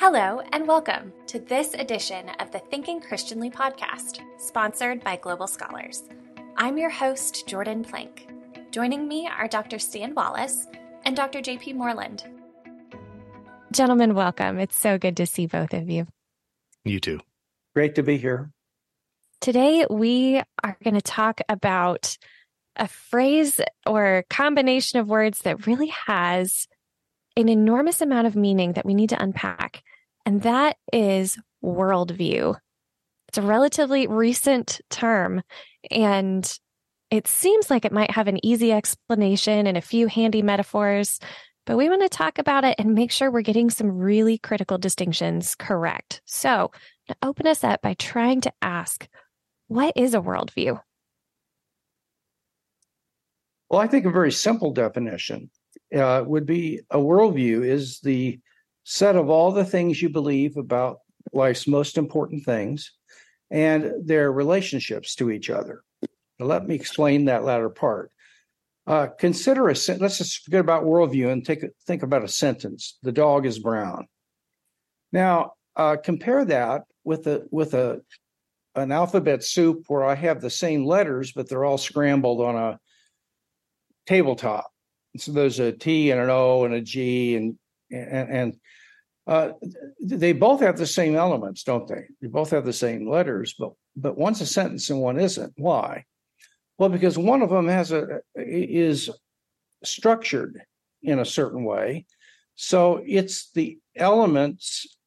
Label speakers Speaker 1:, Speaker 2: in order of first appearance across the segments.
Speaker 1: Hello, and welcome to this edition of the Thinking Christianly podcast, sponsored by Global Scholars. I'm your host, Jordan Plank. Joining me are Dr. Stan Wallace and Dr. JP Moreland. Gentlemen, welcome. It's so good to see both of you.
Speaker 2: You too.
Speaker 3: Great to be here.
Speaker 1: Today, we are going to talk about a phrase or combination of words that really has an enormous amount of meaning that we need to unpack, and that is worldview. It's a relatively recent term, and it seems like it might have an easy explanation and a few handy metaphors, but we want to talk about it and make sure we're getting some really critical distinctions correct. So, open us up by trying to ask, what is a worldview?
Speaker 3: Well, I think a very simple definition uh, would be a worldview is the set of all the things you believe about life's most important things and their relationships to each other. Now, let me explain that latter part. Uh, consider a let's just forget about worldview and take think about a sentence. The dog is brown. Now uh, compare that with a with a an alphabet soup where I have the same letters, but they're all scrambled on a tabletop. So there's a T and an O and a G and and, and uh, they both have the same elements, don't they? They both have the same letters, but but one's a sentence and one isn't. Why? Well, because one of them has a is structured in a certain way, so it's the elements,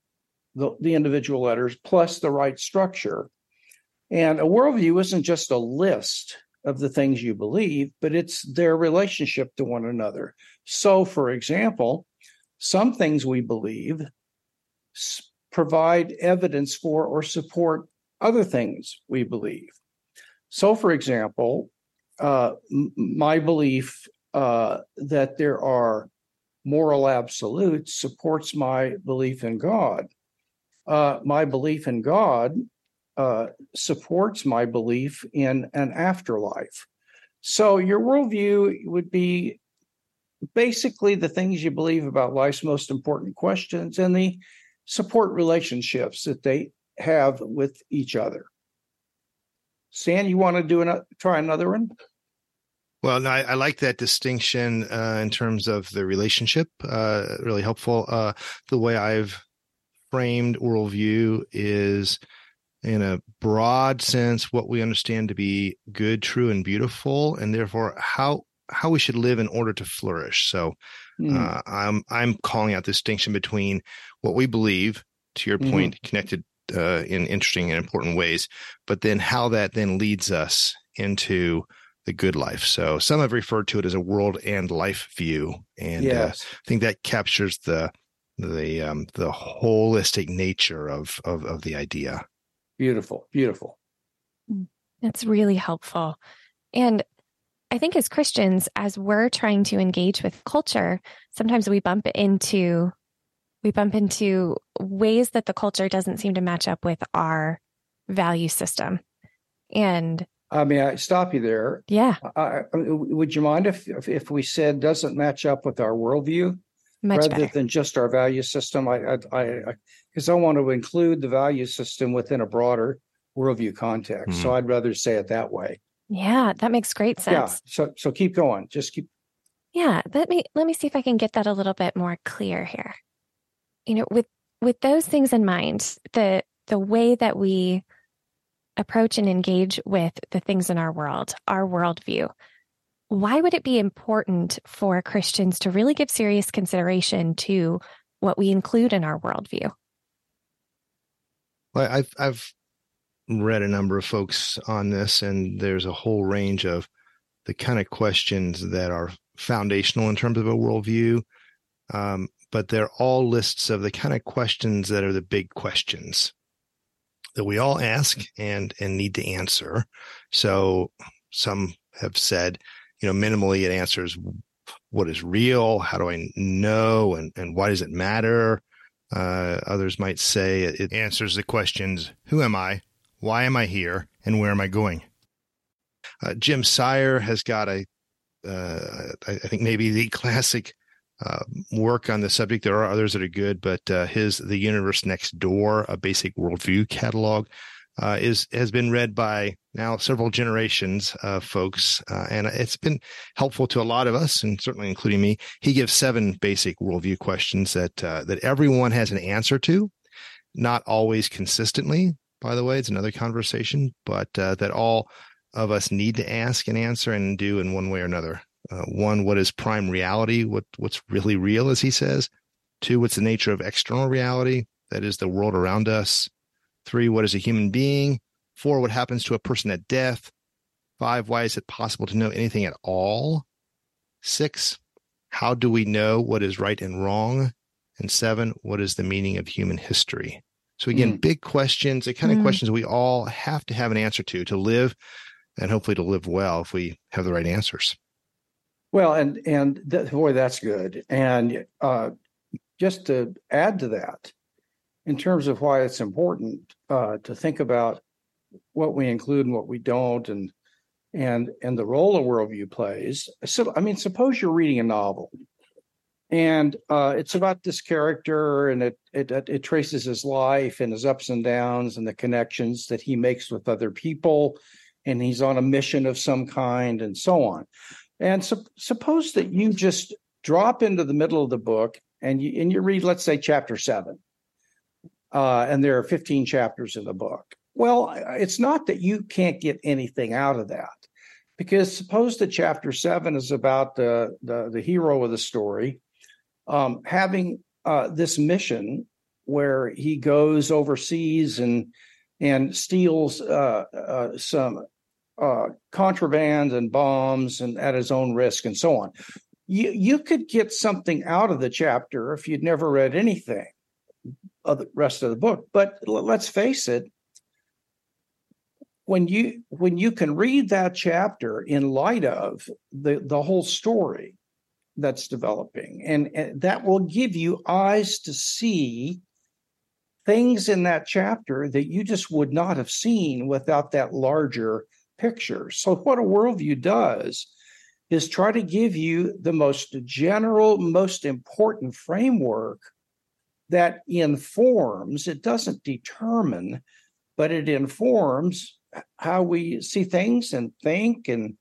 Speaker 3: the, the individual letters plus the right structure. And a worldview isn't just a list of the things you believe, but it's their relationship to one another. So, for example, some things we believe provide evidence for or support other things we believe. So, for example, uh, my belief uh, that there are moral absolutes supports my belief in God. Uh, my belief in God uh, supports my belief in an afterlife. So your worldview would be basically the things you believe about life's most important questions and the support relationships that they have with each other. Stan, you want to do an, try another one?
Speaker 2: Well, I, I, like that distinction uh, in terms of the relationship. Uh, really helpful. Uh, the way I've framed worldview is in a broad sense what we understand to be good, true, and beautiful, and therefore how how we should live in order to flourish. So mm. uh, I'm I'm calling out the distinction between what we believe, to your mm-hmm. point, connected uh, in interesting and important ways, but then how that then leads us into the good life. So some have referred to it as a world and life view, and uh, yes. uh, I think that captures the the um, the holistic nature of, of of the idea.
Speaker 3: Beautiful, beautiful.
Speaker 1: Mm, that's really helpful. And I think as Christians, as we're trying to engage with culture, sometimes we bump into we bump into ways that the culture doesn't seem to match up with our value system. And
Speaker 3: I mean, I stop you there.
Speaker 1: Yeah.
Speaker 3: I, I, would you mind if, if, if we said doesn't match up with our worldview
Speaker 1: Much
Speaker 3: rather
Speaker 1: better.
Speaker 3: than just our value system? I I because I, I, want to include the value system within a broader worldview context. Mm-hmm. So I'd rather say it that way.
Speaker 1: Yeah, that makes great sense.
Speaker 3: Yeah. So so keep going. Just keep.
Speaker 1: Yeah. Let me let me see if I can get that a little bit more clear here. You know, with with those things in mind, the the way that we approach and engage with the things in our world, our worldview, why would it be important for Christians to really give serious consideration to what we include in our worldview?
Speaker 2: Well, I've I've read a number of folks on this, and there's a whole range of the kind of questions that are foundational in terms of a worldview. Um, but they're all lists of the kind of questions that are the big questions that we all ask and and need to answer. So some have said, you know, minimally it answers what is real, how do I know, and, and why does it matter? Uh, others might say it, it answers the questions Who am I? Why am I here? And where am I going? Uh, Jim Sire has got a, uh, I think maybe the classic uh, work on the subject. There are others that are good, but uh, his The Universe Next Door, a basic worldview catalog, uh, is has been read by now several generations of folks, uh, and it's been helpful to a lot of us, and certainly including me. He gives seven basic worldview questions that that everyone has an answer to, not always consistently. By the way, it's another conversation, but uh, that all of us need to ask and answer and do in one way or another. Uh, one, what is prime reality? What what's really real, as he says. Two, what's the nature of external reality? That is the world around us. Three, what is a human being? Four, what happens to a person at death? Five, why is it possible to know anything at all? Six, how do we know what is right and wrong? And seven, what is the meaning of human history? So again, mm. big questions, the kind mm. of questions we all have to have an answer to to live and hopefully to live well if we have the right answers.
Speaker 3: Well, and and th- boy, that's good. And uh, just to add to that, in terms of why it's important uh, to think about what we include and what we don't, and and and the role a worldview plays. So, I mean, suppose you're reading a novel, and uh, it's about this character, and it, it it traces his life and his ups and downs and the connections that he makes with other people, and he's on a mission of some kind, and so on. And su- suppose that you just drop into the middle of the book and you and you read, let's say, chapter seven uh, and there are 15 chapters in the book. Well, it's not that you can't get anything out of that, because suppose that chapter seven is about the the, the hero of the story um, having uh, this mission where he goes overseas and and steals uh, uh some uh, contraband and bombs and at his own risk and so on. You you could get something out of the chapter if you'd never read anything of the rest of the book. But let's face it, when you when you can read that chapter in light of the the whole story that's developing, and, and that will give you eyes to see things in that chapter that you just would not have seen without that larger picture. So, what a worldview does is try to give you the most general, most important framework that informs, it doesn't determine, but it informs how we see things and think and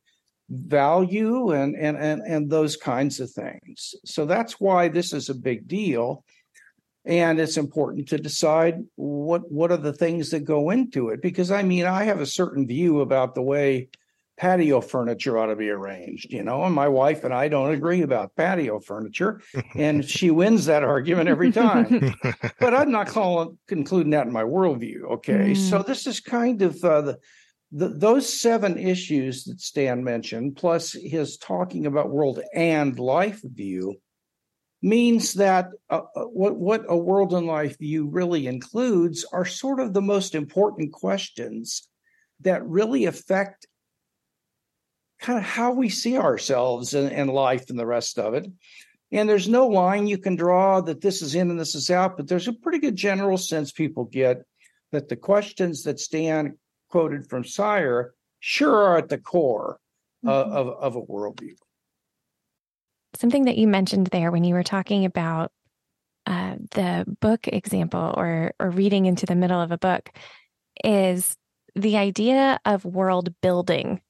Speaker 3: value and and and, and those kinds of things. So that's why this is a big deal. And it's important to decide what what are the things that go into it. Because I mean, I have a certain view about the way patio furniture ought to be arranged, you know, and my wife and I don't agree about patio furniture, and she wins that argument every time. but I'm not calling concluding that in my worldview. Okay, mm. so this is kind of uh, the, the those seven issues that Stan mentioned, plus his talking about world and life view, means that uh, uh what what a world and life view really includes are sort of the most important questions that really affect kind of how we see ourselves and, and life and the rest of it. And there's no line you can draw that this is in and this is out, but there's a pretty good general sense people get that the questions that Stan quoted from Sire sure are at the core uh, mm-hmm. of, of a worldview.
Speaker 1: Something that you mentioned there when you were talking about uh, the book example or or reading into the middle of a book is the idea of world building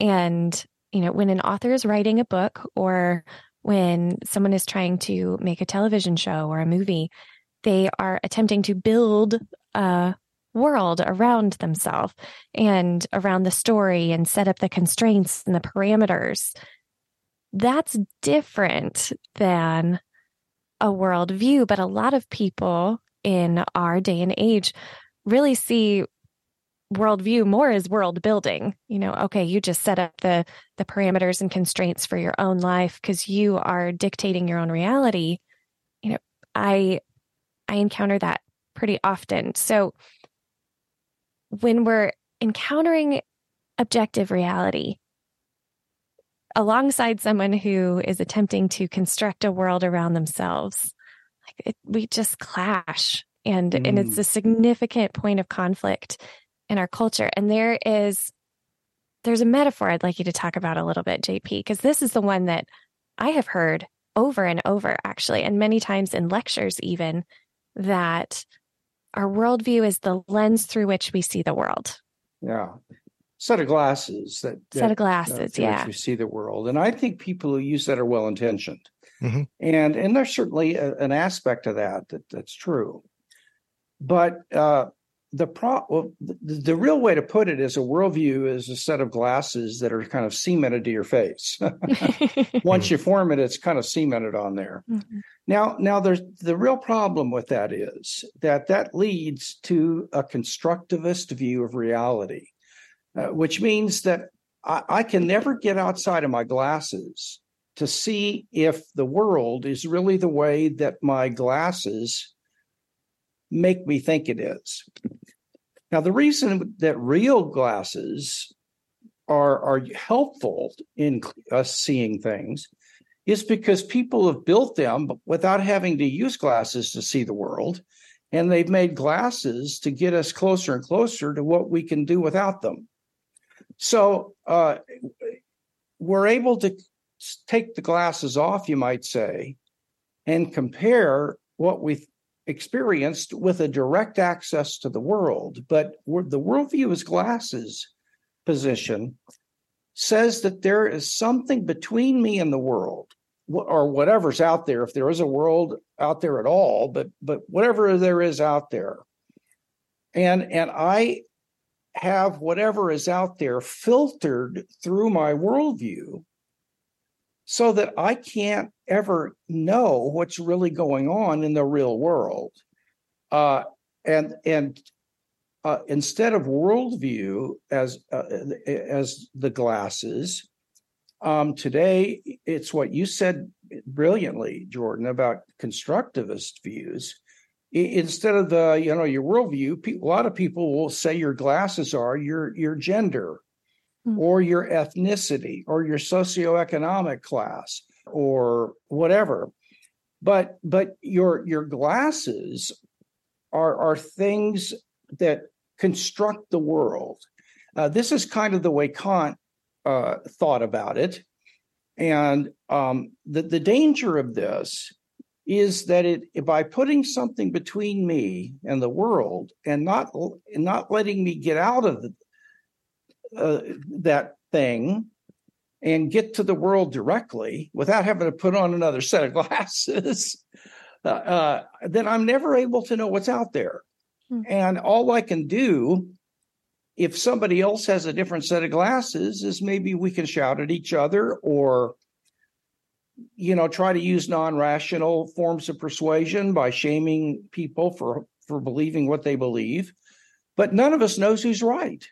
Speaker 1: and, you know, when an author is writing a book or when someone is trying to make a television show or a movie, they are attempting to build a world around themselves and around the story and set up the constraints and the parameters. That's different than a worldview, but a lot of people in our day and age really see worldview more as world building. You know okay you just set up the the parameters and constraints for your own life because you are dictating your own reality. You know i i encounter that pretty often. So when we're encountering objective reality alongside someone who is attempting to construct a world around themselves like it, we just clash and mm. and it's mm. a significant point of conflict in our culture. And there is there's a metaphor I'd like you to talk about a little bit, JP, because this is the one that I have heard over and over, actually, and many times in lectures, even that our worldview is the lens through which we see the world.
Speaker 3: Yeah. Set of glasses that, that
Speaker 1: set of glasses,
Speaker 3: uh,
Speaker 1: yeah.
Speaker 3: You see the world. And I think people who use that are well intentioned.
Speaker 2: Mm-hmm.
Speaker 3: And and there's certainly a, an aspect of that, that that's true. But uh, the pro well, the, the, real way to put it is a worldview is a set of glasses that are kind of cemented to your face. Once you form it, it's kind of cemented on there. Mm-hmm. Now, now there's the real problem with that is that that leads to a constructivist view of reality, uh, which means that I, I can never get outside of my glasses to see if the world is really the way that my glasses make me think it is. Now, the reason that real glasses are, are helpful in us seeing things is because people have built them without having to use glasses to see the world. And they've made glasses to get us closer and closer to what we can do without them. So uh, we're able to take the glasses off, you might say, and compare what we've experienced with a direct access to the world. But the worldview as glasses position says that there is something between me and the world or whatever's out there if there is a world out there at all but but whatever there is out there and and i have whatever is out there filtered through my worldview so that I can't ever know what's really going on in the real world. Uh, and and uh, instead of worldview as uh, as the glasses, um, today it's what you said brilliantly, Jordan, about constructivist views. Instead of the you know your worldview, a lot of people will say your glasses are your your gender mm-hmm. or your ethnicity or your socioeconomic class or whatever but but your your glasses are are things that construct the world uh, this is kind of the way kant uh, thought about it and um, the, the danger of this is that it by putting something between me and the world and not not letting me get out of the, uh, that thing and get to the world directly without having to put on another set of glasses, uh, uh, then I'm never able to know what's out there. Hmm. And all I can do, if somebody else has a different set of glasses, is maybe we can shout at each other or you know try to use non-rational forms of persuasion by shaming people for for believing what they believe but none of us knows who's right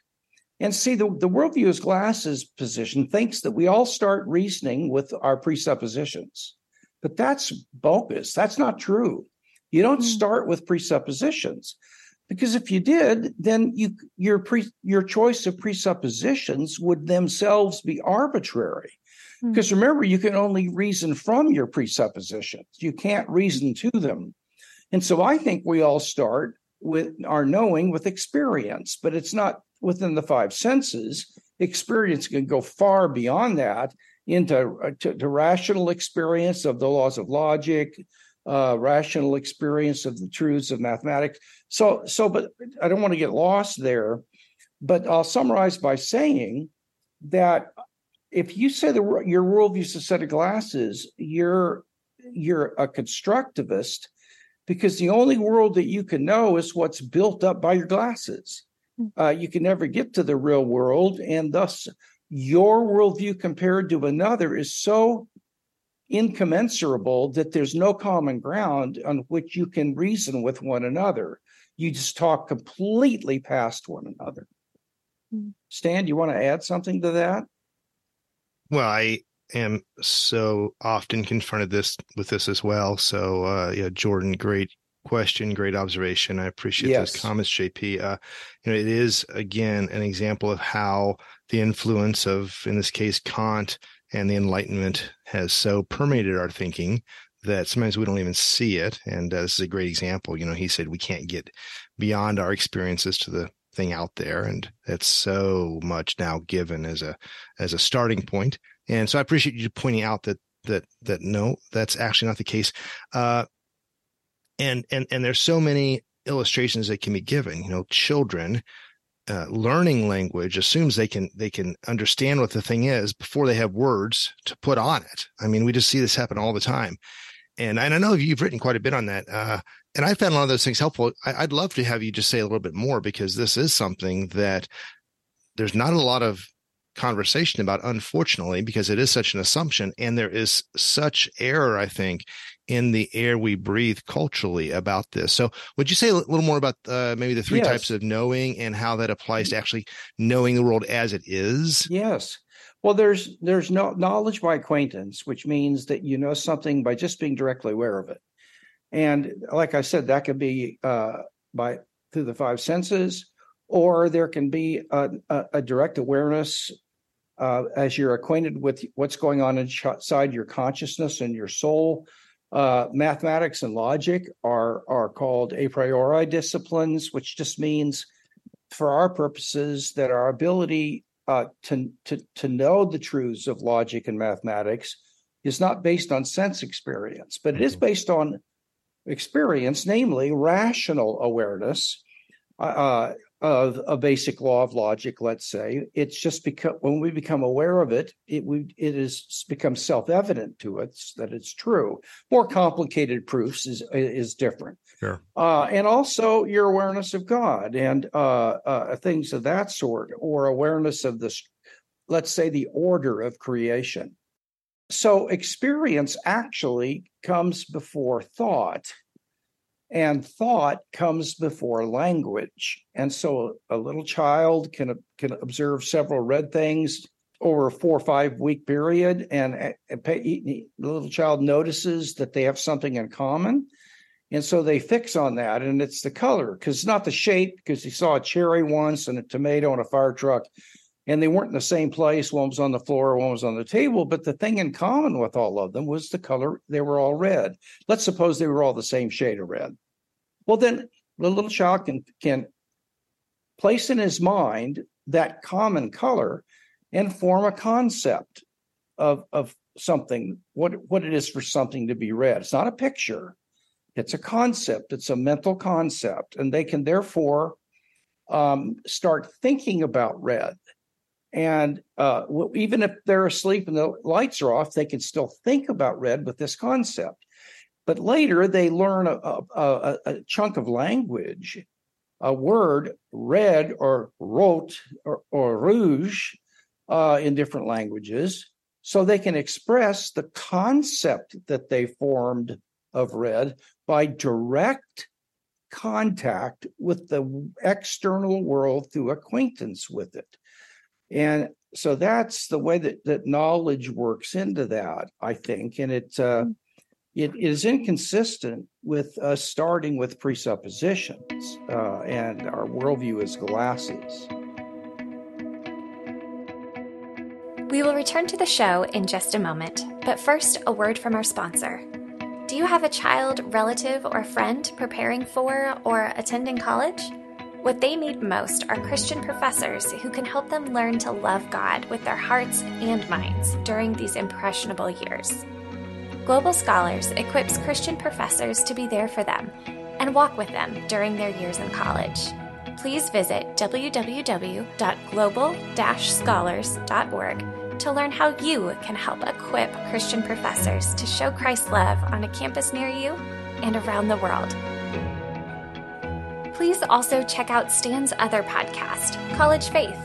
Speaker 3: and see, the, the worldview as glasses position thinks that we all start reasoning with our presuppositions. But that's bogus. That's not true. You don't mm. start with presuppositions. Because if you did, then you your pre, your choice of presuppositions would themselves be arbitrary. Mm. Because remember, you can only reason from your presuppositions. You can't reason to them. And so I think we all start with our knowing with experience, but it's not within the five senses. Experience can go far beyond that into uh, to, to rational experience of the laws of logic, uh, rational experience of the truths of mathematics. So, so, but I don't want to get lost there. But I'll summarize by saying that if you say the your worldview is a set of glasses, you're you're a constructivist because the only world that you can know is what's built up by your glasses. Hmm. Uh, you can never get to the real world, and thus your worldview compared to another is so incommensurable that there's no common ground on which you can reason with one another. You just talk completely past one another. Stan, do you want to add something to that?
Speaker 2: Well, I am so often confronted this with this as well. So, uh, yeah, Jordan, great question, great observation. I appreciate yes. those comments, JP. Uh, you know, it is again an example of how the influence of, in this case, Kant and the Enlightenment has so permeated our thinking that sometimes we don't even see it. And uh, this is a great example. You know, he said we can't get beyond our experiences to the thing out there, and it's so much now given as a as a starting point. And so I appreciate you pointing out that that that no, that's actually not the case. Uh, and and and there's so many illustrations that can be given. You know, children uh, learning language assumes they can they can understand what the thing is before they have words to put on it. I mean, we just see this happen all the time, and and I know you've written quite a bit on that. Uh, and I found a lot of those things helpful. I, would love to have you just say a little bit more because this is something that there's not a lot of conversation about, unfortunately, because it is such an assumption. And there is such error, I think, in the air we breathe culturally about this. So, would you say a little more about uh, maybe the three yes. types of knowing and how that applies to actually knowing the world as it is?
Speaker 3: Yes. Well, there's there's no knowledge by acquaintance, which means that you know something by just being directly aware of it. And like I said, that could be uh, by through the five senses, or there can be a, a, a direct awareness uh, as you're acquainted with what's going on inside your consciousness and your soul. Uh, mathematics and logic are are called a priori disciplines, which just means, for our purposes, that our ability uh, to to to know the truths of logic and mathematics is not based on sense experience, but it is mm-hmm. based on experience, namely rational awareness. Uh, uh of a basic law of logic, let's say, it's just because when we become aware of it, it we it is become self-evident to us that it's true. More complicated proofs is is different.
Speaker 2: Sure.
Speaker 3: Uh, and also your awareness of God and uh, uh, things of that sort, or awareness of this, let's say, the order of creation. So experience actually comes before thought and thought comes before language. And so a little child can can observe several red things over a four or five week period and the little child notices that they have something in common and so they fix on that and it's the color because it's not the shape because he saw a cherry once and a tomato and a fire truck and they weren't in the same place one was on the floor one was on the table but the thing in common with all of them was the color they were all red let's suppose they were all the same shade of red well, then the little child can, can place in his mind that common color and form a concept of, of something, what, what it is for something to be red. It's not a picture, it's a concept, it's a mental concept. And they can therefore um, start thinking about red. And uh, even if they're asleep and the lights are off, they can still think about red with this concept. But later they learn a, a, a chunk of language, a word red or wrote or, or rouge uh, in different languages, so they can express the concept that they formed of red by direct contact with the external world through acquaintance with it. And so that's the way that, that knowledge works into that, I think. And it, uh, it is inconsistent with us starting with presuppositions, uh, and our worldview is glasses.
Speaker 1: We will return to the show in just a moment, but first, a word from our sponsor. Do you have a child, relative, or friend preparing for or attending college? What they need most are Christian professors who can help them learn to love God with their hearts and minds during these impressionable years. Global Scholars equips Christian professors to be there for them and walk with them during their years in college. Please visit www.global-scholars.org to learn how you can help equip Christian professors to show Christ's love on a campus near you and around the world. Please also check out Stan's other podcast, College Faith.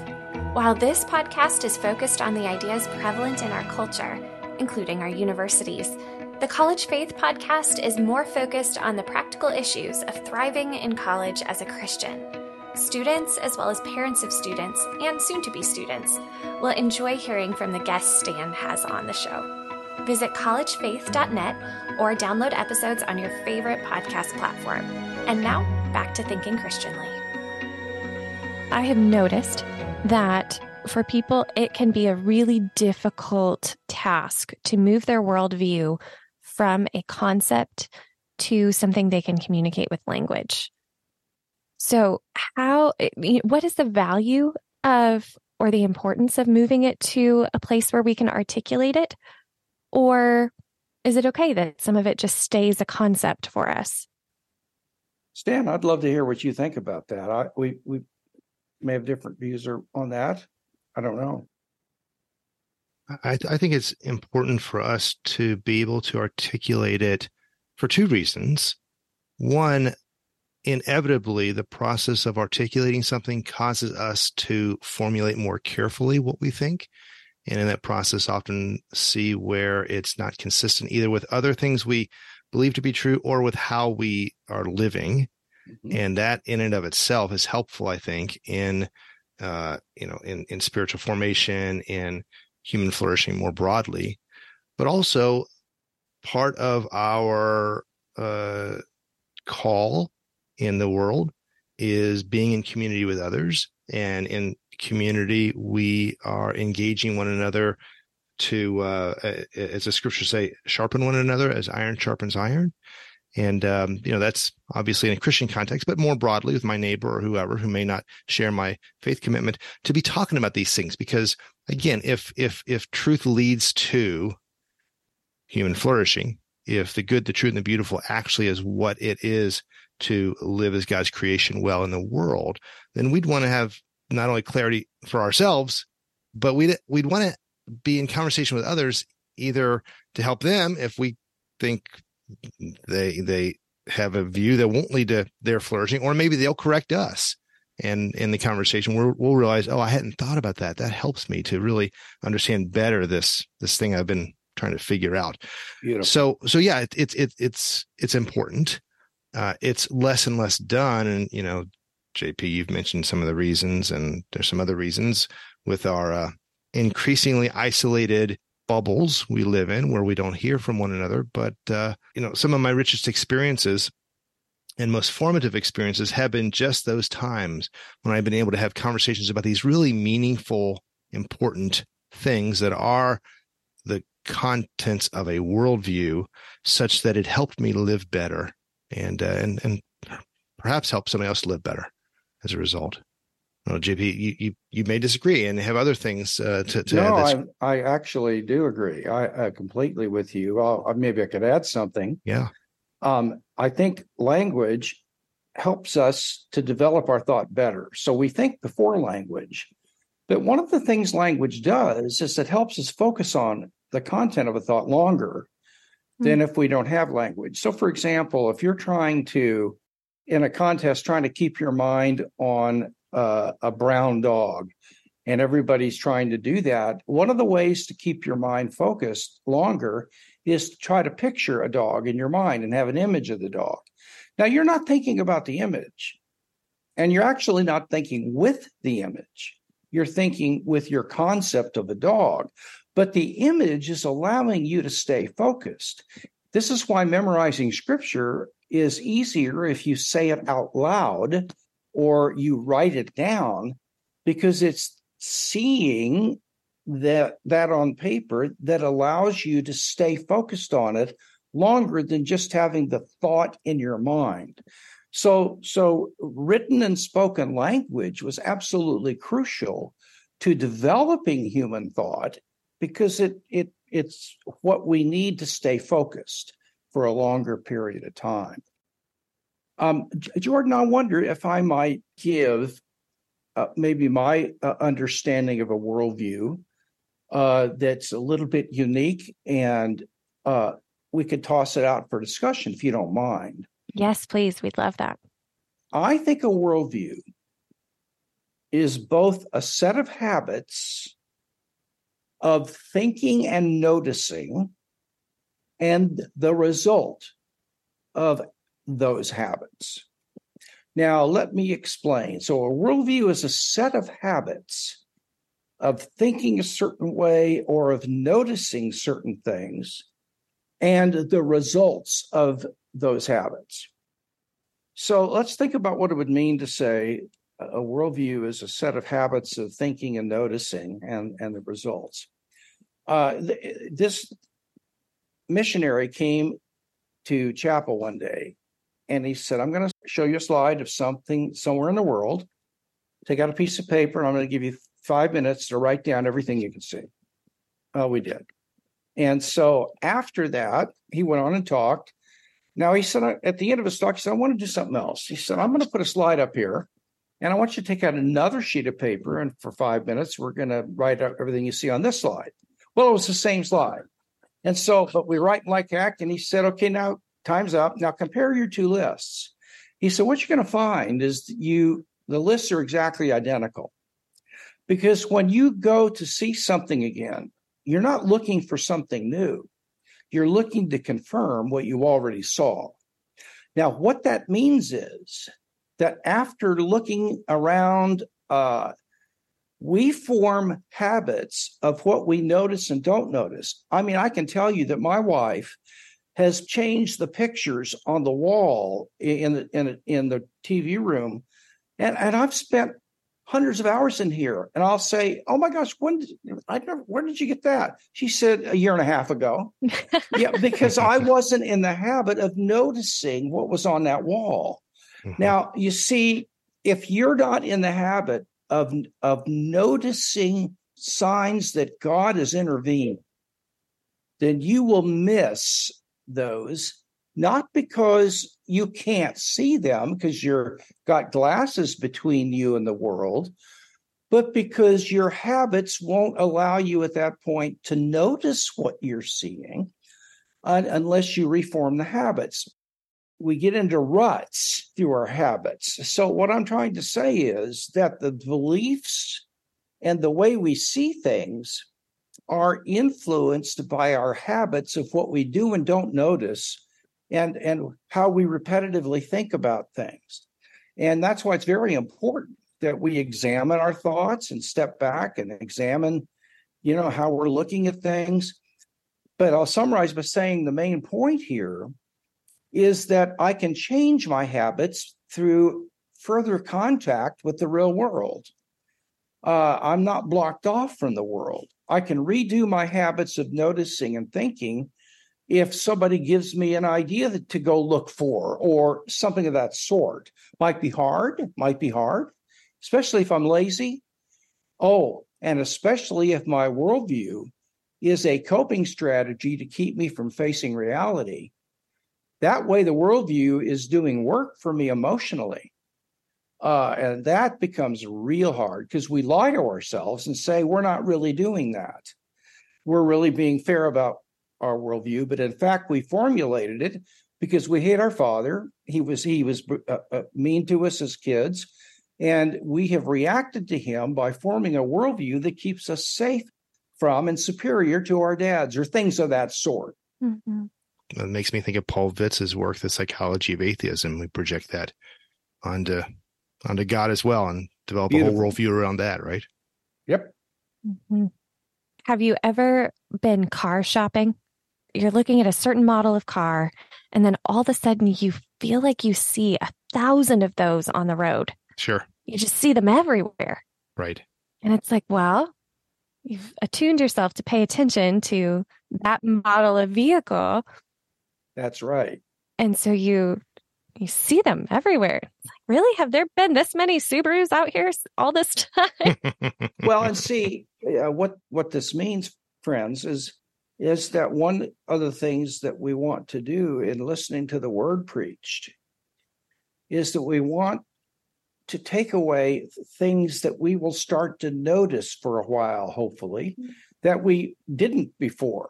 Speaker 1: While this podcast is focused on the ideas prevalent in our culture, including our universities, the College Faith podcast is more focused on the practical issues of thriving in college as a Christian. Students, as well as parents of students and soon to be students, will enjoy hearing from the guests Stan has on the show. Visit collegefaith.net or download episodes on your favorite podcast platform. And now, back to thinking Christianly. I have noticed that for people, it can be a really difficult task to move their worldview from a concept to something they can communicate with language. So, how, eh, what is the value of or the importance of moving it to a place where we can articulate it? Or is it okay that some of it just stays a concept for us?
Speaker 3: Stan, I'd love to hear what you think about that. I, we we may have different views on that. I don't know.
Speaker 2: I, I think it's important for us to be able to articulate it for two reasons. One, inevitably, the process of articulating something causes us to formulate more carefully what we think. And in that process, often see where it's not consistent either with other things we believe to be true or with how we are living. Mm-hmm. And that in and of itself is helpful, I think, in uh, you know, in, in spiritual formation, in human flourishing more broadly, but also part of our uh, call in the world is being in community with others. And in community, we are engaging one another to, uh, as the scriptures say, sharpen one another as iron sharpens iron. And, um, you know, that's obviously in a Christian context, but more broadly with my neighbor or whoever who may not share my faith commitment to be talking about these things. Because again, if, if, if truth leads to human flourishing, if the good, the true, and the beautiful actually is what it is to live as God's creation well in the world, then we'd want to have not only clarity for ourselves, but we'd, we'd want to be in conversation with others, either to help them if we think they they have a view that won't lead to their flourishing, or maybe they'll correct us. And in the conversation, we will realize, oh, I hadn't thought about that. That helps me to really understand better this this thing I've been trying to figure out. Beautiful. So so yeah, it's it, it, it's it's important. Uh, it's less and less done, and you know, JP, you've mentioned some of the reasons, and there's some other reasons with our uh, increasingly isolated bubbles we live in where we don't hear from one another. But, uh, you know, some of my richest experiences and most formative experiences have been just those times when I've been able to have conversations about these really meaningful, important things that are the contents of a worldview such that it helped me live better and, uh, and, and perhaps help somebody else live better as a result. Well, JP, you, you, you may disagree and have other things uh, to, to
Speaker 3: no, I, I actually do agree. I uh, completely with you. I'll, maybe I could add something.
Speaker 2: Yeah.
Speaker 3: Um, I think language helps us to develop our thought better. So we think before language. But one of the things language does is it helps us focus on the content of a thought longer mm-hmm. than if we don't have language. So, for example, if you're trying to, in a contest, trying to keep your mind on uh, a brown dog and everybody's trying to do that one of the ways to keep your mind focused longer is to try to picture a dog in your mind and have an image of the dog. Now you're not thinking about the image and you're actually not thinking with the image. You're thinking with your concept of a dog but the image is allowing you to stay focused. This is why memorizing scripture is easier if you say it out loud or you write it down because it's seeing that that on paper that allows you to stay focused on it longer than just having the thought in your mind. So so written and spoken language was absolutely crucial to developing human thought because it it it's what we need to stay focused for a longer period of time um, Jordan, I wonder if I might give uh, maybe my uh, understanding of a worldview uh, that's a little bit unique, and uh, we could toss it out for discussion if you don't mind.
Speaker 1: Yes, please. We'd love that.
Speaker 3: I think a worldview is both a set of habits of thinking and noticing and the result of those habits. Now, let me explain. So, a worldview is a set of habits of thinking a certain way or of noticing certain things and the results of those habits. So, let's think about what it would mean to say a worldview is a set of habits of thinking and noticing and, and the results. Uh, th- this missionary came to chapel one day and he said, I'm going to show you a slide of something somewhere in the world. Take out a piece of paper, and I'm going to give you five minutes to write down everything you can see. Oh, we did. And so after that, he went on and talked. Now he said at the end of his talk, he said, I want to do something else. He said, I'm going to put a slide up here and I want you to take out another sheet of paper. And for five minutes, we're going to write out everything you see on this slide. Well, it was the same slide. And so, but we write like act. And he said, okay, now time's up. Now compare your two lists. He said, what you're going to find is you, the lists are exactly identical. Because when you go to see something again, you're not looking for something new. You're looking to confirm what you already saw. Now, what that means is that after looking around, uh, we form habits of what we notice and don't notice. I mean, I can tell you that my wife has changed the pictures on the wall in the in, in the TV room, and and I've spent hundreds of hours in here, and I'll say, "Oh my gosh, when did I never? Where did you get that?" She said a year and a half ago. yeah, because I wasn't in the habit of noticing what was on that wall. Mm-hmm. Now you see, if you're not in the habit of of noticing signs that God has intervened, then you will miss those not because you can't see them because you're got glasses between you and the world but because your habits won't allow you at that point to notice what you're seeing unless you reform the habits. We get into ruts through our habits. So what i'm trying to say is that the beliefs and the way we see things are influenced by our habits of what we do and don't notice and and how we repetitively think about things. And that's why it's very important that we examine our thoughts and step back and examine you know how we're looking at things. But i'll summarize by saying the main point here is that i can change my habits through further contact with the real world. Uh, i'm not blocked off from the world I can redo my habits of noticing and thinking if somebody gives me an idea to go look for or something of that sort. Might be hard, might be hard, especially if I'm lazy. Oh, and especially if my worldview is a coping strategy to keep me from facing reality. That way, the worldview is doing work for me emotionally. Uh, and that becomes real hard because we lie to ourselves and say we're not really doing that. We're really being fair about our worldview, but in fact, we formulated it because we hate our father. He was he was uh, uh, mean to us as kids, and we have reacted to him by forming a worldview that keeps us safe from and superior to our dads or things of that sort.
Speaker 2: Mm-hmm. It makes me think of Paul Vitz's work, The Psychology of Atheism. We project that onto onto God as well and develop Beautiful. a whole worldview around that, right?
Speaker 3: Yep.
Speaker 1: Mm-hmm. Have you ever been car shopping? You're looking at a certain model of car, and then all of a sudden you feel like you see a thousand of those on the road.
Speaker 2: Sure.
Speaker 1: You just see them everywhere.
Speaker 2: Right.
Speaker 1: And it's like, well, you've attuned yourself to pay attention to that model of vehicle.
Speaker 3: That's right.
Speaker 1: And so you you see them everywhere. It's like, really? Have there been this many Subarus out here all this time?
Speaker 3: well, and see uh, what what this means, friends, is is that one of the things that we want to do in listening to the word preached is that we want to take away things that we will start to notice for a while, hopefully, mm-hmm. that we didn't before.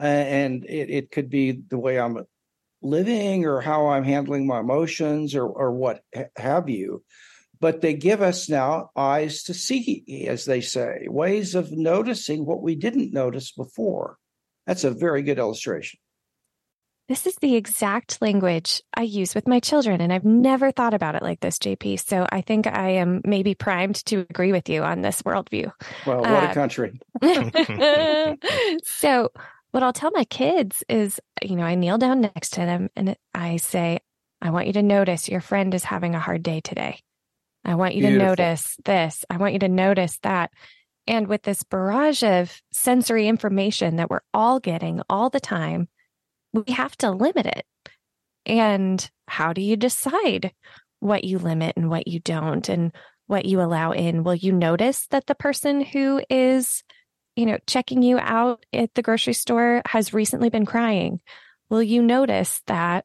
Speaker 3: Uh, and it, it could be the way I'm living or how I'm handling my emotions or, or what have you. But they give us now eyes to see, as they say, ways of noticing what we didn't notice before. That's a very good illustration.
Speaker 1: This is the exact language I use with my children, and I've never thought about it like this, JP. So I think I am maybe primed to agree with you on this worldview.
Speaker 3: Well, what uh, a country.
Speaker 1: so, what I'll tell my kids is, you know, I kneel down next to them and I say, I want you to notice your friend is having a hard day today. I want you Beautiful. to notice this. I want you to notice that. And with this barrage of sensory information that we're all getting all the time, we have to limit it. And how do you decide what you limit and what you don't and what you allow in? Will you notice that the person who is you know, checking you out at the grocery store has recently been crying, will you notice that,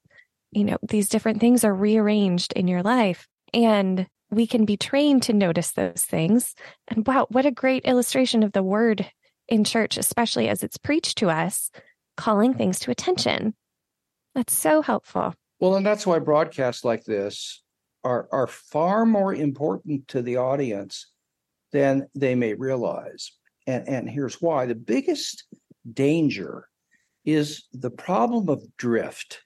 Speaker 1: you know, these different things are rearranged in your life? And we can be trained to notice those things. And wow, what a great illustration of the word in church, especially as it's preached to us, calling things to attention. That's so helpful.
Speaker 3: Well, and that's why broadcasts like this are are far more important to the audience than they may realize. And and here's why. The biggest danger is the problem of drift.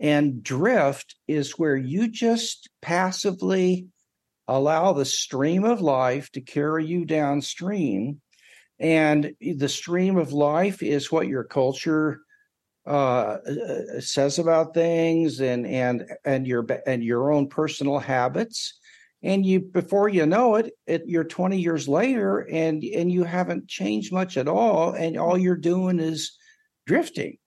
Speaker 3: And drift is where you just passively allow the stream of life to carry you downstream. And the stream of life is what your culture uh, says about things and and and your and your own personal habits and you before you know it, it you're 20 years later and and you haven't changed much at all and all you're doing is drifting.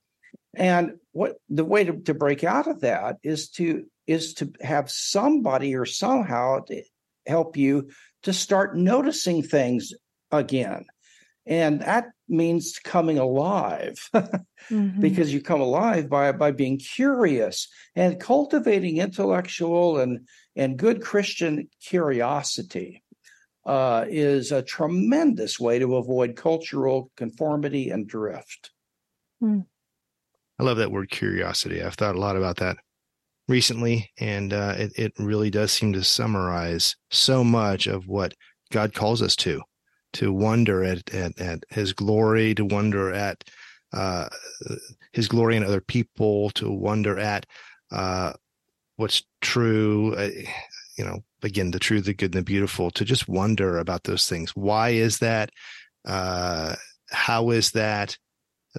Speaker 3: And what the way to, to break out of that is to is to have somebody or somehow help you to start noticing things again and that means coming alive mm-hmm. because you come alive by by being curious and cultivating intellectual and and good christian curiosity uh, is a tremendous way to avoid cultural conformity and drift
Speaker 2: mm. i love that word curiosity i've thought a lot about that recently and uh, it, it really does seem to summarize so much of what god calls us to to wonder at, at, at his glory, to wonder at uh, his glory in other people, to wonder at uh, what's true. Uh, you know, again, the true, the good, and the beautiful. To just wonder about those things. Why is that? Uh, how is that?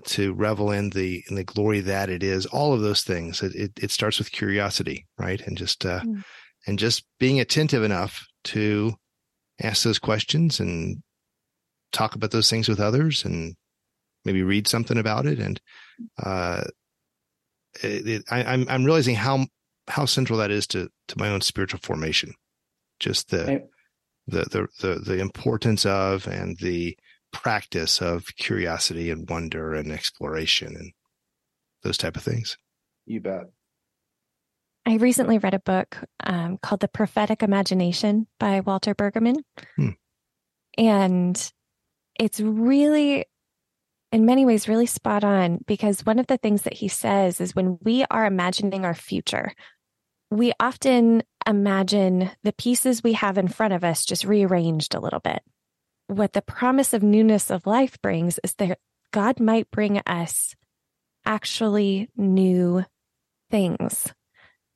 Speaker 2: To revel in the in the glory that it is. All of those things. It it, it starts with curiosity, right? And just uh, mm. and just being attentive enough to ask those questions and talk about those things with others and maybe read something about it. And uh, it, it, I, I'm I'm realizing how how central that is to to my own spiritual formation. Just the the, the the the importance of and the practice of curiosity and wonder and exploration and those type of things.
Speaker 3: You bet.
Speaker 1: I recently read a book um, called The Prophetic Imagination by Walter Brueggemann. Hmm. And it's really in many ways really spot on because one of the things that he says is when we are imagining our future we often imagine the pieces we have in front of us just rearranged a little bit. What the promise of newness of life brings is that god might bring us actually new things.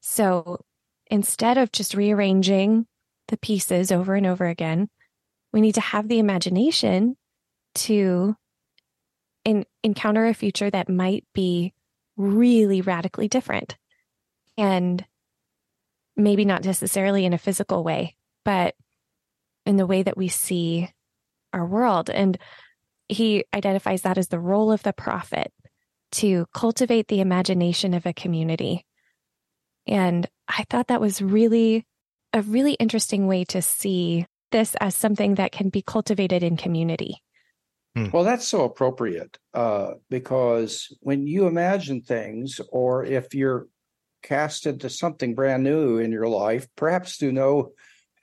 Speaker 1: So instead of just rearranging the pieces over and over again we need to have the imagination to in, encounter a future that might be really radically different. And maybe not necessarily in a physical way, but in the way that we see our world. And he identifies that as the role of the prophet to cultivate the imagination of a community. And I thought that was really a really interesting way to see this as something that can be cultivated in community.
Speaker 3: Hmm. Well, that's so appropriate uh, because when you imagine things, or if you're cast into something brand new in your life, perhaps through no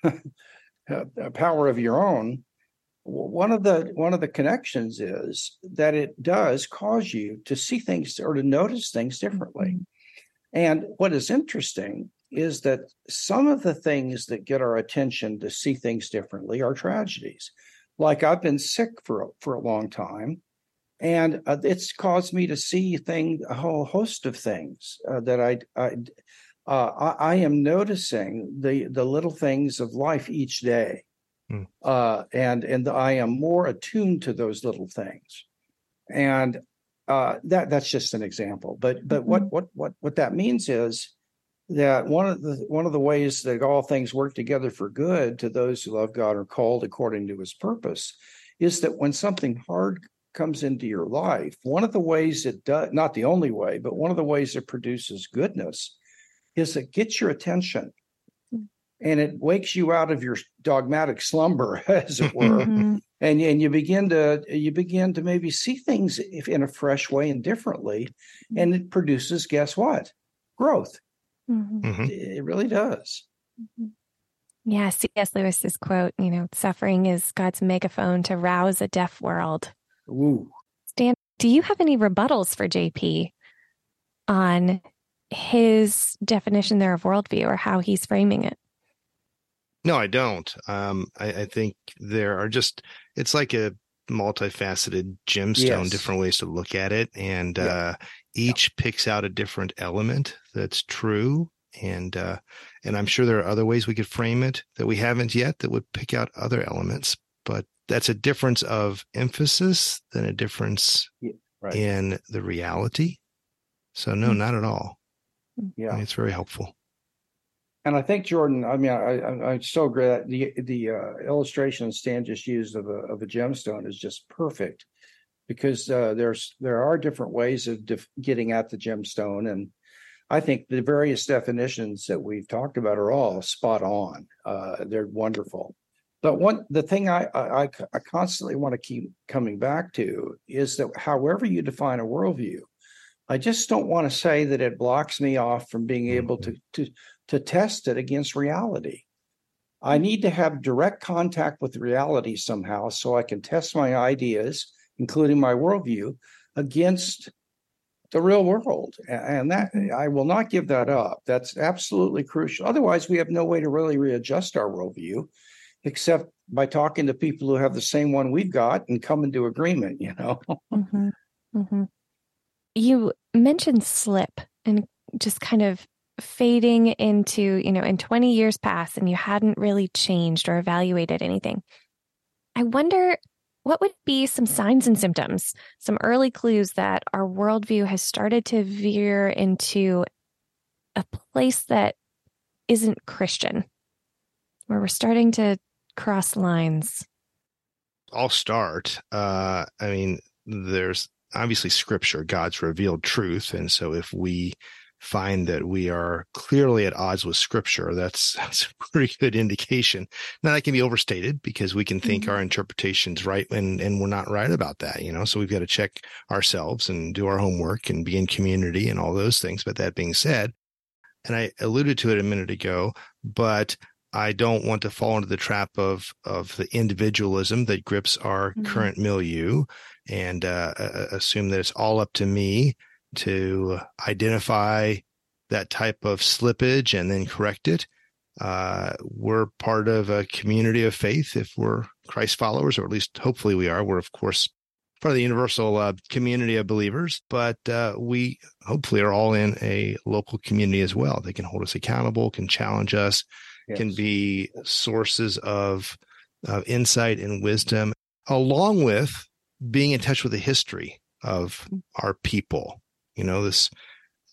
Speaker 3: power of your own, one of the one of the connections is that it does cause you to see things or to notice things differently. Mm-hmm. And what is interesting is that some of the things that get our attention to see things differently are tragedies like I've been sick for for a long time, and uh, it's caused me to see thing a whole host of things uh, that I I, uh, I, I am noticing the the little things of life each day, mm. and and I am more attuned to those little things, and uh, that that's just an example. But but mm-hmm. what what what what that means is that one of the one of the ways that all things work together for good to those who love God are called according to his purpose is that when something hard comes into your life, one of the ways it does not the only way, but one of the ways it produces goodness is it gets your attention and it wakes you out of your dogmatic slumber, as it were. Mm-hmm. and and you begin to you begin to maybe see things in a fresh way and differently, and it produces guess what growth.
Speaker 1: Mhm.
Speaker 2: Mhm.
Speaker 3: It really does.
Speaker 1: Yeah, C.S. Lewis's quote, you know, suffering is God's megaphone to rouse a deaf world.
Speaker 3: Ooh.
Speaker 1: Stan, do you have any rebuttals for JP on his definition there of worldview or how he's framing it?
Speaker 2: No, I don't. Um, I, I think there are just it's like a multifaceted gemstone,
Speaker 3: Yes.
Speaker 2: different ways to look at it, and
Speaker 3: Yeah.
Speaker 2: uh, each picks out a different element that's true. And uh, and I'm sure there are other ways we could frame it that we haven't yet that would pick out other elements. But that's a difference of emphasis than a difference
Speaker 3: Right.
Speaker 2: in the reality. So no,
Speaker 1: Mm.
Speaker 2: not at all. I
Speaker 3: Yeah.
Speaker 2: mean, it's very helpful.
Speaker 3: And I think Jordan, I mean, I, I, I so agree that the the uh, illustration Stan just used of a of a gemstone is just perfect because uh, there's there are different ways of def- getting at the gemstone, and I think the various definitions that we've talked about are all spot on. Uh, they're wonderful. But one the thing I, I I constantly want to keep coming back to is that however you define a worldview, I just don't want to say that it blocks me off from being able to to to test it against reality. I need to have direct contact with reality somehow so I can test my ideas, including my worldview, against the real world. And that I will not give that up. That's absolutely crucial. Otherwise, we have no way to really readjust our worldview except by talking to people who have the same one we've got and come into agreement, you know.
Speaker 1: Mhm. Mhm. You mentioned slip and just kind of fading into, you know, in 20 years past and you hadn't really changed or evaluated anything. I wonder what would be some signs and symptoms, some early clues that our worldview has started to veer into a place that isn't Christian, where we're starting to cross lines.
Speaker 2: I'll start. Uh, I mean, there's obviously scripture, God's revealed truth. And so if we find that we are clearly at odds with scripture, that's, that's a pretty good indication. Now that can be overstated because we can think
Speaker 1: Mhm.
Speaker 2: our interpretation's right and, and we're not right about that, you know? So we've got to check ourselves and do our homework and be in community and all those things. But that being said, and I alluded to it a minute ago, but I don't want to fall into the trap of of the individualism that grips our
Speaker 1: Mhm.
Speaker 2: current milieu, and uh, assume that it's all up to me to identify that type of slippage and then correct it. Uh, we're part of a community of faith if we're Christ followers, or at least hopefully we are. We're of course part of the universal uh, community of believers, but uh, we hopefully are all in a local community as well. They can hold us accountable, can challenge us, can be sources of, of insight and wisdom, along with being in touch with the history of our people. You know, this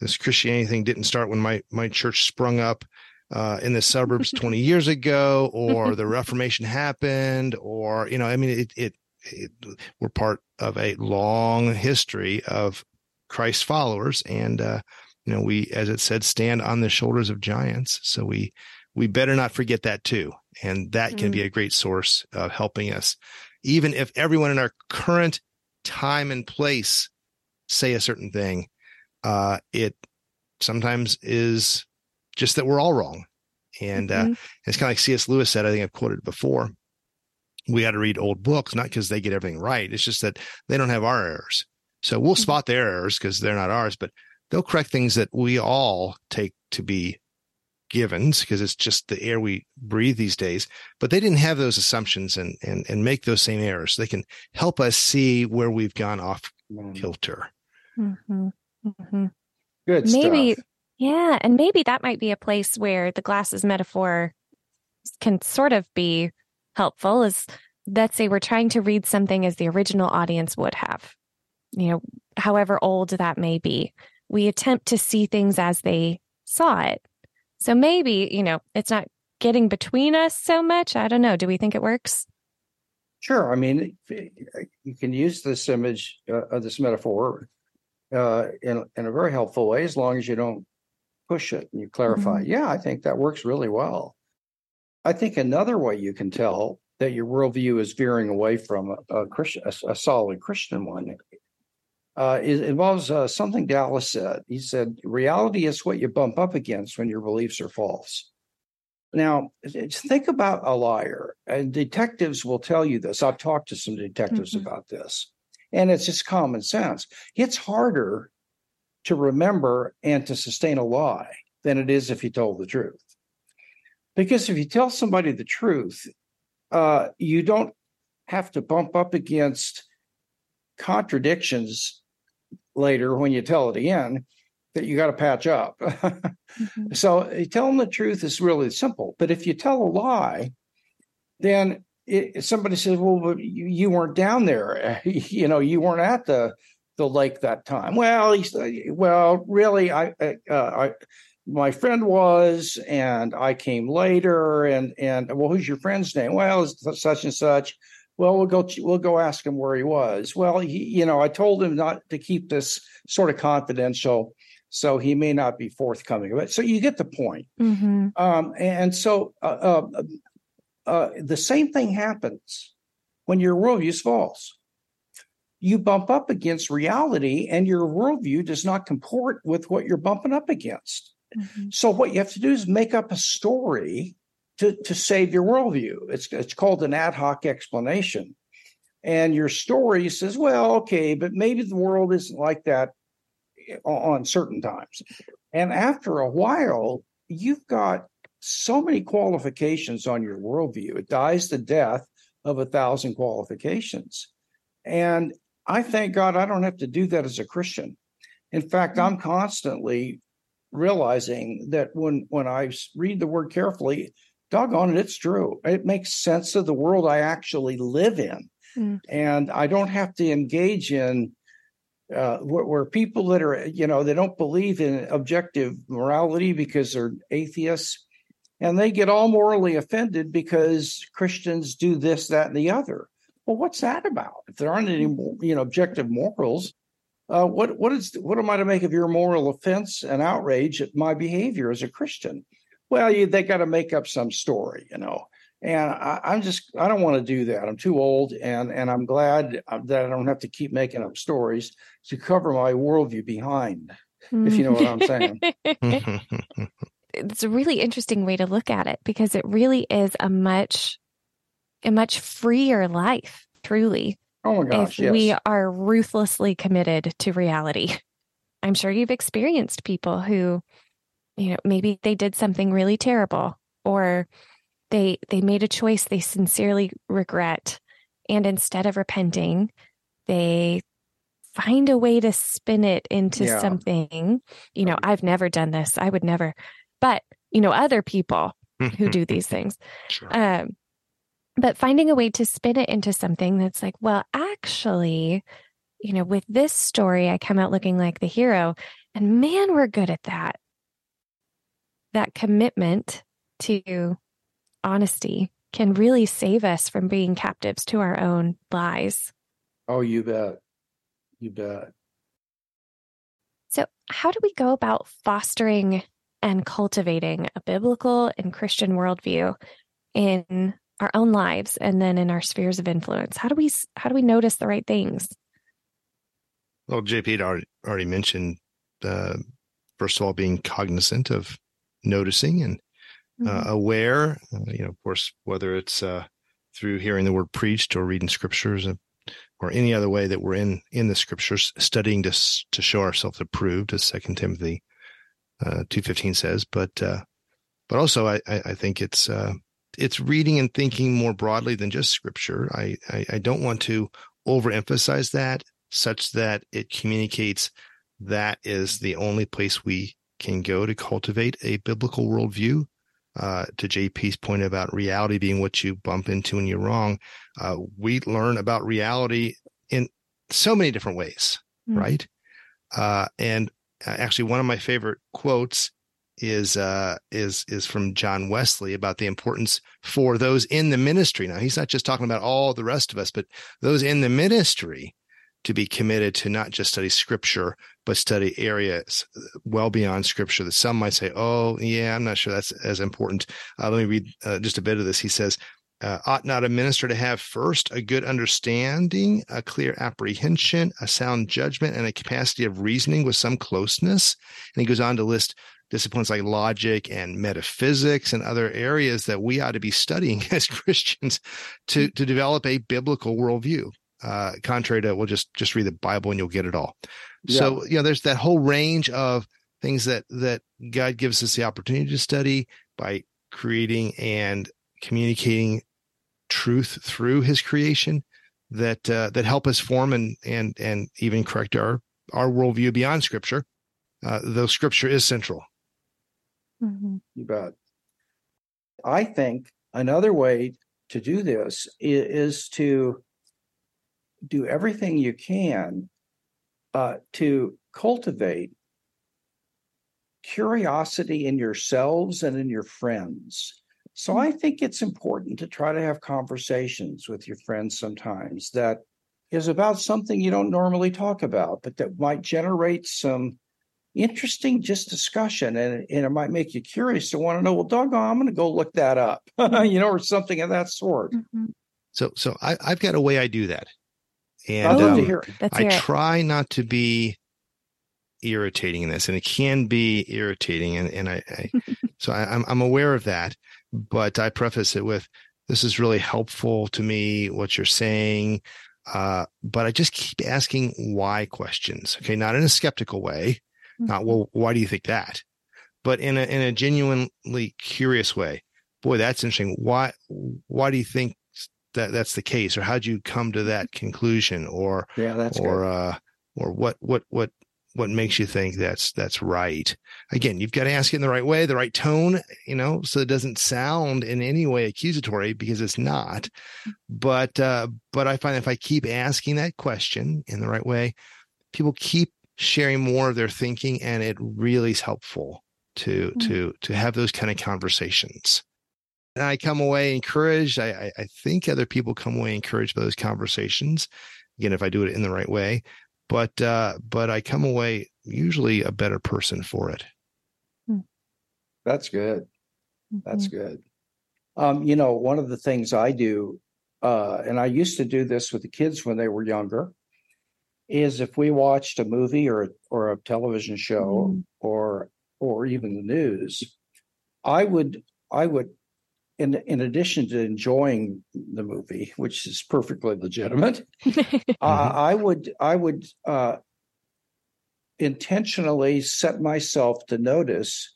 Speaker 2: this Christianity thing didn't start when my my church sprung up uh, in the suburbs 20 years ago, or the Reformation happened, or you know, I mean, it, it it we're part of a long history of Christ followers, and uh, you know, we, as it said, stand on the shoulders of giants. So we we better not forget that too. And that can be a great source of helping us. Even if everyone in our current time and place say a certain thing, uh, it sometimes is just that we're all wrong. And uh,
Speaker 1: Mhm.
Speaker 2: it's kind of like C.S. Lewis said, I think I've quoted before. We got to read old books, not because they get everything right. It's just that they don't have our errors. So we'll
Speaker 1: Mhm.
Speaker 2: spot their errors because they're not ours, but they'll correct things that we all take to be givens because it's just the air we breathe these days. But they didn't have those assumptions and and and make those same errors. They can help us see where we've gone off
Speaker 3: Mm.
Speaker 2: kilter.
Speaker 1: Mhm. Mhm.
Speaker 3: Good
Speaker 1: Maybe-
Speaker 3: stuff.
Speaker 1: Yeah, and maybe that might be a place where the glasses metaphor can sort of be helpful is let's say we're trying to read something as the original audience would have. You know, however old that may be. We attempt to see things as they saw it. So maybe, you know, it's not getting between us so much. I don't know. Do we think it works?
Speaker 3: Sure. I mean, you can use this image, uh, this metaphor, uh, in in a very helpful way, as long as you don't push it and you clarify. Yeah, I think that works really well. I think another way you can tell that your worldview is veering away from a, a Christian, a, a, solid Christian one. Uh, it involves uh, something Dallas said. He said, "Reality is what you bump up against when your beliefs are false." Now, think about a liar, and detectives will tell you this. I've talked to some detectives mm-hmm. about this, and it's just common sense. It's harder to remember and to sustain a lie than it is if you told the truth. Because if you tell somebody the truth, uh, you don't have to bump up against contradictions later when you tell it again that you got to patch up. mm-hmm. So telling the truth is really simple. But if you tell a lie, then it, somebody says, "Well, you, you, weren't down there. you know, you weren't at the the lake that time." Well, he's well, really, I, uh, I my friend was, and I came later, and and well, who's your friend's name? Well, it's such and such. Well, we'll go we'll go ask him where he was. Well, he, you know, I told him not to keep this sort of confidential, so he may not be forthcoming. But so you get the point. Mm-hmm. Um, and so uh, uh, uh, the same thing happens when your worldview is false. You bump up against reality, and your worldview does not comport with what you're bumping up against. Mm-hmm. So what you have to do is make up a story to, to save your worldview. It's it's called an ad hoc explanation. And your story says, well, okay, but maybe the world isn't like that on certain times. And after a while, you've got so many qualifications on your worldview. It dies the death of a thousand qualifications. And I thank God I don't have to do that as a Christian. In fact, I'm constantly realizing that when when I read the word carefully, doggone it, it's true. It makes sense of the world I actually live in, mm. and I don't have to engage in uh, where, where, people that are you know they don't believe in objective morality because they're atheists, and they get all morally offended because Christians do this, that, and the other. Well, what's that about? If there aren't any you know objective morals, uh, what what is what am I to make of your moral offense and outrage at my behavior as a Christian? Well, you, they got to make up some story, you know. And I, I'm just I don't want to do that. I'm too old, and and I'm glad uh, that I don't have to keep making up stories to cover my worldview behind. If you know what I'm saying.
Speaker 1: it's a really interesting way to look at it because it really is a much a much freer life, truly
Speaker 3: Oh my gosh.
Speaker 1: If yes. we are ruthlessly committed to reality. I'm sure you've experienced people who, you know, maybe they did something really terrible or they they made a choice they sincerely regret and instead of repenting, they find a way to spin it into yeah. something. You know, I've never done this. I would never. But, you know, other people who do these things. Sure. Um, but finding a way to spin it into something that's like, well, actually, you know, with this story, I come out looking like the hero. And man, we're good at that. That commitment to honesty can really save us from being captives to our own lies.
Speaker 3: Oh, you bet. You bet.
Speaker 1: So, how do we go about fostering and cultivating a biblical and Christian worldview in our own lives and then in our spheres of influence how do we how do we notice the right things
Speaker 2: well jp had already, already mentioned uh, first of all being cognizant of noticing and uh, mm-hmm. aware uh, you know of course whether it's uh, through hearing the word preached or reading scriptures or any other way that we're in in the scriptures studying to to show ourselves approved as second timothy uh, 215 says but uh, but also I, I think it's uh, it's reading and thinking more broadly than just scripture. I, I, I don't want to overemphasize that such that it communicates that is the only place we can go to cultivate a biblical worldview. Uh, to JP's point about reality being what you bump into when you're wrong, uh, we learn about reality in so many different ways, mm-hmm. right? Uh, and actually, one of my favorite quotes is uh, is is from John Wesley about the importance for those in the ministry. Now he's not just talking about all the rest of us, but those in the ministry to be committed to not just study scripture, but study areas well beyond scripture that some might say, "Oh, yeah, I'm not sure that's as important." Uh, let me read uh, just a bit of this. He says, uh, ought not a minister to have first a good understanding, a clear apprehension, a sound judgment, and a capacity of reasoning with some closeness? And he goes on to list disciplines like logic and metaphysics and other areas that we ought to be studying as Christians to, to develop a biblical worldview. Uh, contrary to, we'll just, just read the Bible and you'll get it all. Yeah. So, you know, there's that whole range of things that, that God gives us the opportunity to study by creating and communicating truth through his creation that uh, that help us form and and and even correct our our worldview beyond scripture uh, though scripture is central.
Speaker 3: Mm-hmm. you bet. I think another way to do this is, is to do everything you can uh, to cultivate curiosity in yourselves and in your friends so. I think it's important to try to have conversations with your friends sometimes that is about something you don't normally talk about, but that might generate some interesting just discussion and, and it might make you curious to want to know, well, doggone, I'm going to go look that up, you know, or something of that sort.
Speaker 2: Mm-hmm. So, so I, have got a way I do that. And um, I try not to be irritating in this and it can be irritating. And, and I, I so I, I'm, I'm aware of that but I preface it with this is really helpful to me, what you're saying. Uh, but I just keep asking why questions. Okay. Not in a skeptical way. Mm-hmm. Not, well, why do you think that? But in a, in a genuinely curious way. Boy, that's interesting. Why, why do you think that that's the case? Or how'd you come to that conclusion? Or,
Speaker 3: yeah, that's
Speaker 2: or, good. uh, or what, what, what, what makes you think that's that's right? Again you've got to ask it in the right way the right tone you know so it doesn't sound in any way accusatory because it's not. But uh but i find if i keep asking that question in the right way people keep sharing more of their thinking and it really is helpful to mm-hmm. to to have those kind of conversations. And i come away encouraged I, I think other people come away encouraged by those conversations. Again if i do it in the right way but uh, but I come away usually a better person for it.
Speaker 3: Hmm. That's good. That's mm-hmm. good. Um, you know, one of the things I do, uh, and I used to do this with the kids when they were younger, is if we watched a movie or or a television show mm. or or even the news, I would I would in in addition to enjoying the movie, which is perfectly legitimate, mm-hmm. uh, I would I would uh, intentionally set myself to notice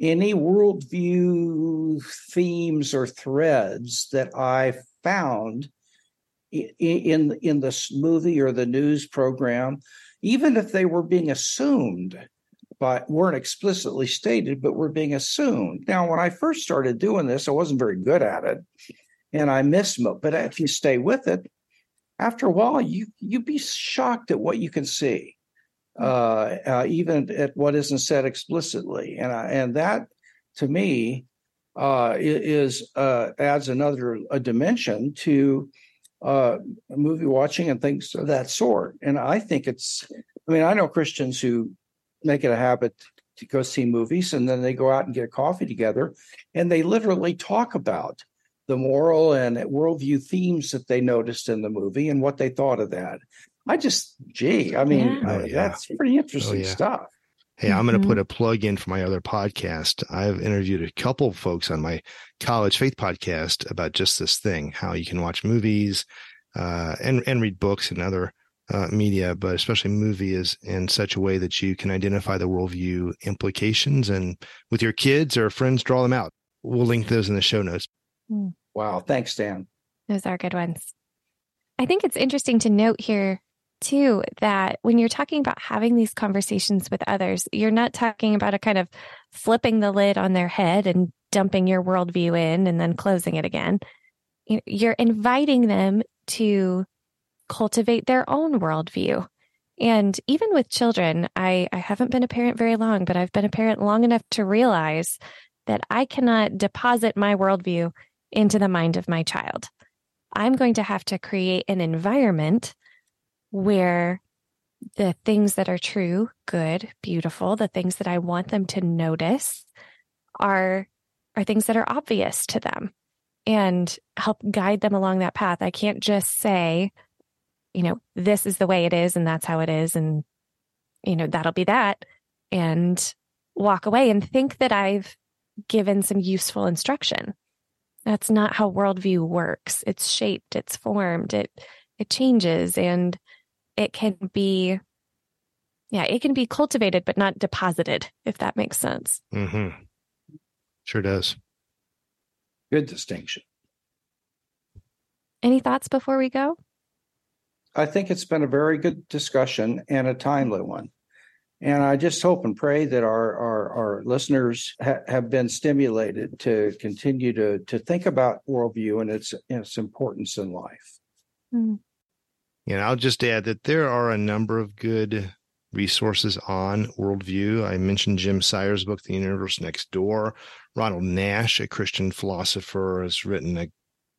Speaker 3: any worldview themes or threads that I found in in, in this movie or the news program, even if they were being assumed but weren't explicitly stated, but were being assumed. Now, when I first started doing this, I wasn't very good at it, and I missed. But if you stay with it, after a while, you you'd be shocked at what you can see, hmm. uh, uh, even at what isn't said explicitly, and I, and that to me uh, is uh, adds another a dimension to uh, movie watching and things of that sort. And I think it's. I mean, I know Christians who make it a habit to go see movies and then they go out and get a coffee together and they literally talk about the moral and worldview themes that they noticed in the movie and what they thought of that. I just, gee, I mean, yeah. Oh, yeah. that's pretty interesting oh, yeah. stuff.
Speaker 2: Hey, I'm going to put mm-hmm. a plug in for my other podcast. I've interviewed a couple of folks on my college faith podcast about just this thing, how you can watch movies uh, and and read books and other uh, media, but especially movie, is in such a way that you can identify the worldview implications and with your kids or friends, draw them out. We'll link those in the show notes.
Speaker 3: Hmm. Wow. Thanks, Stan.
Speaker 1: Those are good ones. I think it's interesting to note here, too, that when you're talking about having these conversations with others, you're not talking about a kind of flipping the lid on their head and dumping your worldview in and then closing it again. You're inviting them to cultivate their own worldview. And even with children, I, I haven't been a parent very long, but I've been a parent long enough to realize that I cannot deposit my worldview into the mind of my child. I'm going to have to create an environment where the things that are true, good, beautiful, the things that I want them to notice are are things that are obvious to them and help guide them along that path. I can't just say, you know, this is the way it is and that's how it is. And, you know, that'll be that. And walk away and think that I've given some useful instruction. That's not how worldview works. It's shaped, it's formed, it it changes and it can be yeah, it can be cultivated but not deposited, if that makes sense.
Speaker 2: Mm-hmm. Sure does.
Speaker 3: Good distinction.
Speaker 1: Any thoughts before we go?
Speaker 3: I think it's been a very good discussion and a timely one. And I just hope and pray that our our, our listeners ha- have been stimulated to continue to to think about worldview and its its importance in life.
Speaker 2: Mm. And I'll just add that there are a number of good resources on worldview. I mentioned Jim Sire's book, The Universe Next Door. Ronald Nash, a Christian philosopher, has written a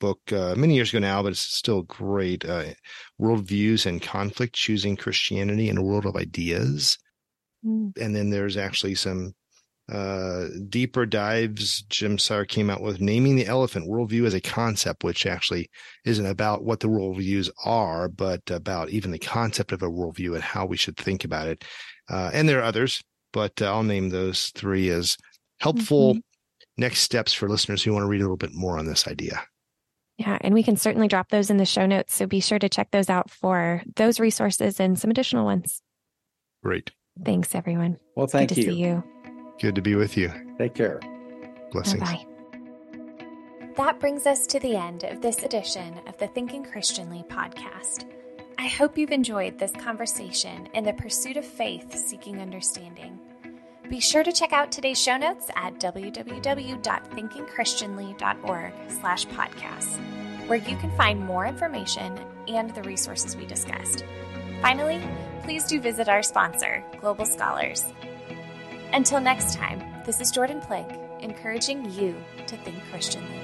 Speaker 2: book uh, many years ago now, but it's still great. Uh, Worldviews in Conflict Choosing Christianity in a World of Ideas. Mm. And then there's actually some uh, deeper dives. Jim Sire came out with Naming the Elephant Worldview as a Concept, which actually isn't about what the worldviews are, but about even the concept of a worldview and how we should think about it. Uh, and there are others, but uh, I'll name those three as helpful mm-hmm. next steps for listeners who want to read a little bit more on this idea.
Speaker 1: Yeah, and we can certainly drop those in the show notes. So be sure to check those out for those resources and some additional ones.
Speaker 2: Great.
Speaker 1: Thanks, everyone.
Speaker 3: Well, thank
Speaker 1: Good
Speaker 3: you.
Speaker 1: to see you.
Speaker 2: Good to be with you.
Speaker 3: Take care.
Speaker 2: Blessings.
Speaker 1: Bye.
Speaker 4: That brings us to the end of this edition of the Thinking Christianly podcast. I hope you've enjoyed this conversation in the pursuit of faith seeking understanding. Be sure to check out today's show notes at www.thinkingchristianly.org slash podcasts, where you can find more information and the resources we discussed. Finally, please do visit our sponsor, Global Scholars. Until next time, this is Jordan Plank, encouraging you to think Christianly.